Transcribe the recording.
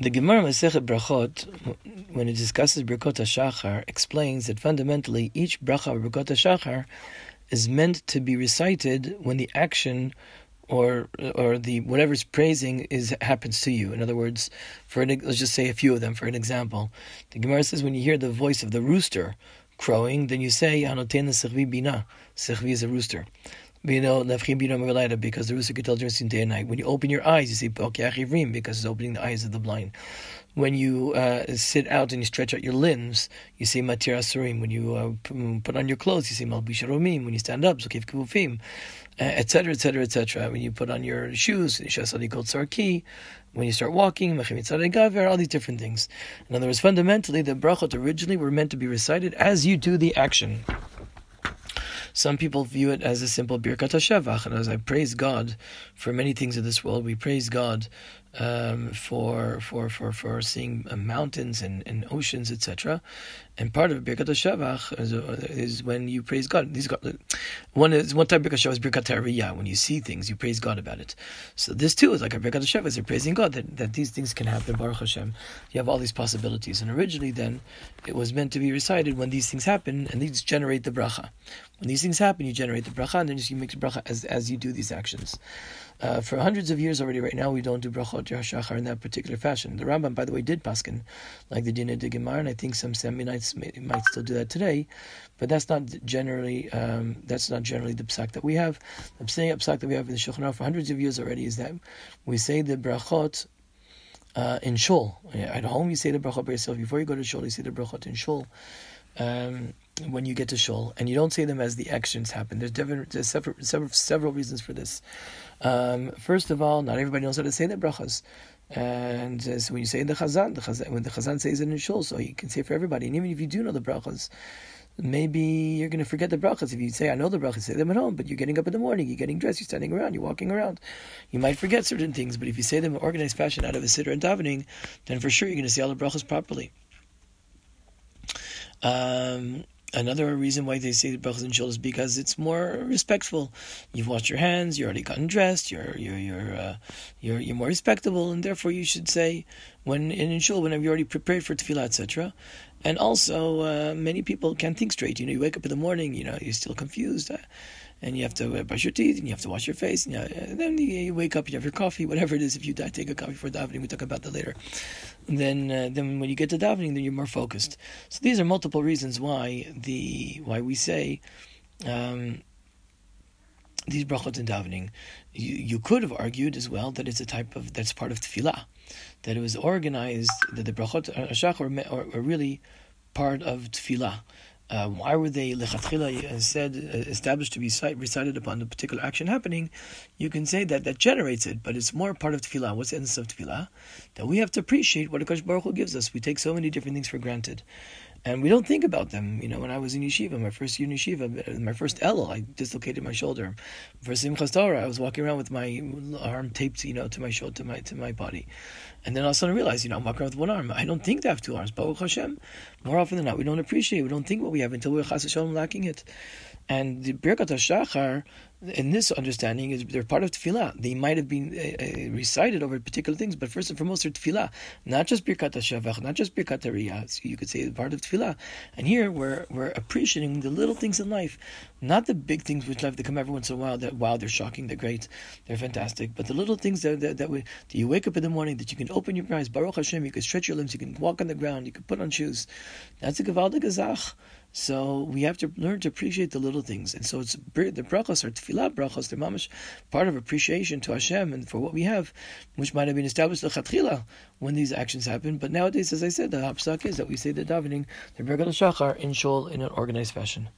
The Gemara Masechet Brachot, when it discusses Birkot HaShachar, explains that fundamentally each bracha of Birkot HaShachar is meant to be recited when the action or or the whatever's praising is happens to you. In other words, for an, let's just say a few of them. For an example, the Gemara says when you hear the voice of the rooster crowing, then you say Hanoten Sechvi Bina. Sechvi is a rooster because there is a could tell during day and night. When you open your eyes, you say because it's opening the eyes of the blind. When you uh, sit out and you stretch out your limbs, you see matir asurim. When you uh, put on your clothes, you say malbish When you stand up, zokef kefufim, etc., etc., etc. When you put on your shoes, shasadi called sarki. When you start walking, all these different things. In other words, fundamentally, the brachot originally were meant to be recited as you do the action. Some people view it as a simple birkat hashevach, and as I praise God for many things in this world, we praise God um, for for for for seeing uh, mountains and, and oceans, etc. And part of Birkat Hashavach is, uh, is, when you praise God. These God, one is one type of Birkat Hashavach is Birkat. When you see things, you praise God about it. So this too is like a Birkat Hashavach. You're praising God that, that these things can happen. Baruch Hashem, you have all these possibilities. And originally, then it was meant to be recited when these things happen, and these generate the bracha. When these things happen, you generate the bracha, and then you make the bracha as as you do these actions. Uh, for hundreds of years already, right now, we don't do brachot Shachar in that particular fashion. The Rambam, by the way, did paskin like the Dina de Gemara, and I think some Yemenites may, might still do that today, but that's not generally um, that's not generally the psak that we have. The psak that we have in the Shulchan for hundreds of years already is that we say the brachot uh, in shul. At home, you say the brachot by yourself. Before you go to shul, you say the brachot in shul. Um, when you get to shul, and you don't say them as the actions happen. There's, different, there's several, several, several reasons for this. Um, first of all, not everybody knows how to say the brachas. And uh, so when you say the chazan, the chazan, when the chazan says it in shul, so you can say it for everybody. And even if you do know the brachas, maybe you're going to forget the brachas. If you say, I know the brachas, say them at home, but you're getting up in the morning, you're getting dressed, you're standing around, you're walking around. You might forget certain things, but if you say them in organized fashion out of a siddur and davening, then for sure you're going to say all the brachas properly. Um, Another reason why they say the brachas in shul is because it's more respectful. You've washed your hands, You're already gotten dressed, you're you're you're uh, you're you're more respectable, and therefore you should say when in, shul whenever you already prepared for tefillah, etc. And also, uh, many people can't think straight. You know, you wake up in the morning, you know, you're still confused. Uh, and you have to uh, brush your teeth, and you have to wash your face, and, you and then you wake up, you have your coffee, whatever it is. If you take a coffee for davening, we talk about that later. And then, uh, then when you get to davening, then you're more focused. So these are multiple reasons why the why we say um, these brachot in davening. You, you could have argued as well that it's a type of that's part of tefillah, that it was organized that the brachot ashach are, are really part of tefillah. Uh, why were they lechatchila said uh, established to be recited upon the particular action happening? You can say that that generates it, but it's more part of tefillah. What's the essence of tefillah? That we have to appreciate what Akash Baruch Hu gives us. We take so many different things for granted, and we don't think about them. You know, when I was in yeshiva, my first year in yeshiva, my first elul, I dislocated my shoulder. For Simchas Torah, I was walking around with my arm taped, you know, to my shoulder, to my to my body, and then all of a sudden I realized, you know, I'm walking around with one arm. I don't think to have two arms. Baruch Hashem. More often than not, we don't appreciate. We don't think what we have until we're lacking it. And the Birkat HaShachar, in this understanding, is they're part of Tefillah. They might have been uh, uh, recited over particular things, but first and foremost, they're Tefillah. Not just Birkat HaShavach, not just Birkat HaRiyah. So you could say part of Tefillah. And here we're, we're appreciating the little things in life, not the big things which life that come every once in a while that, wow, they're shocking, they're great, they're fantastic, but the little things that, that, that, we, that you wake up in the morning, that you can open your eyes, Baruch Hashem, you can stretch your limbs, you can walk on the ground, you can put on shoes. That's a Gavaldik Azach. So we have to learn to appreciate the little things, and so it's the brachos are tefillah brachos. They're mamish part of appreciation to Hashem and for what we have, which might have been established the lechatchila when these actions happen. But nowadays, as I said, the hapsak is that we say the davening, the Birkat Shachar in shul in an organized fashion.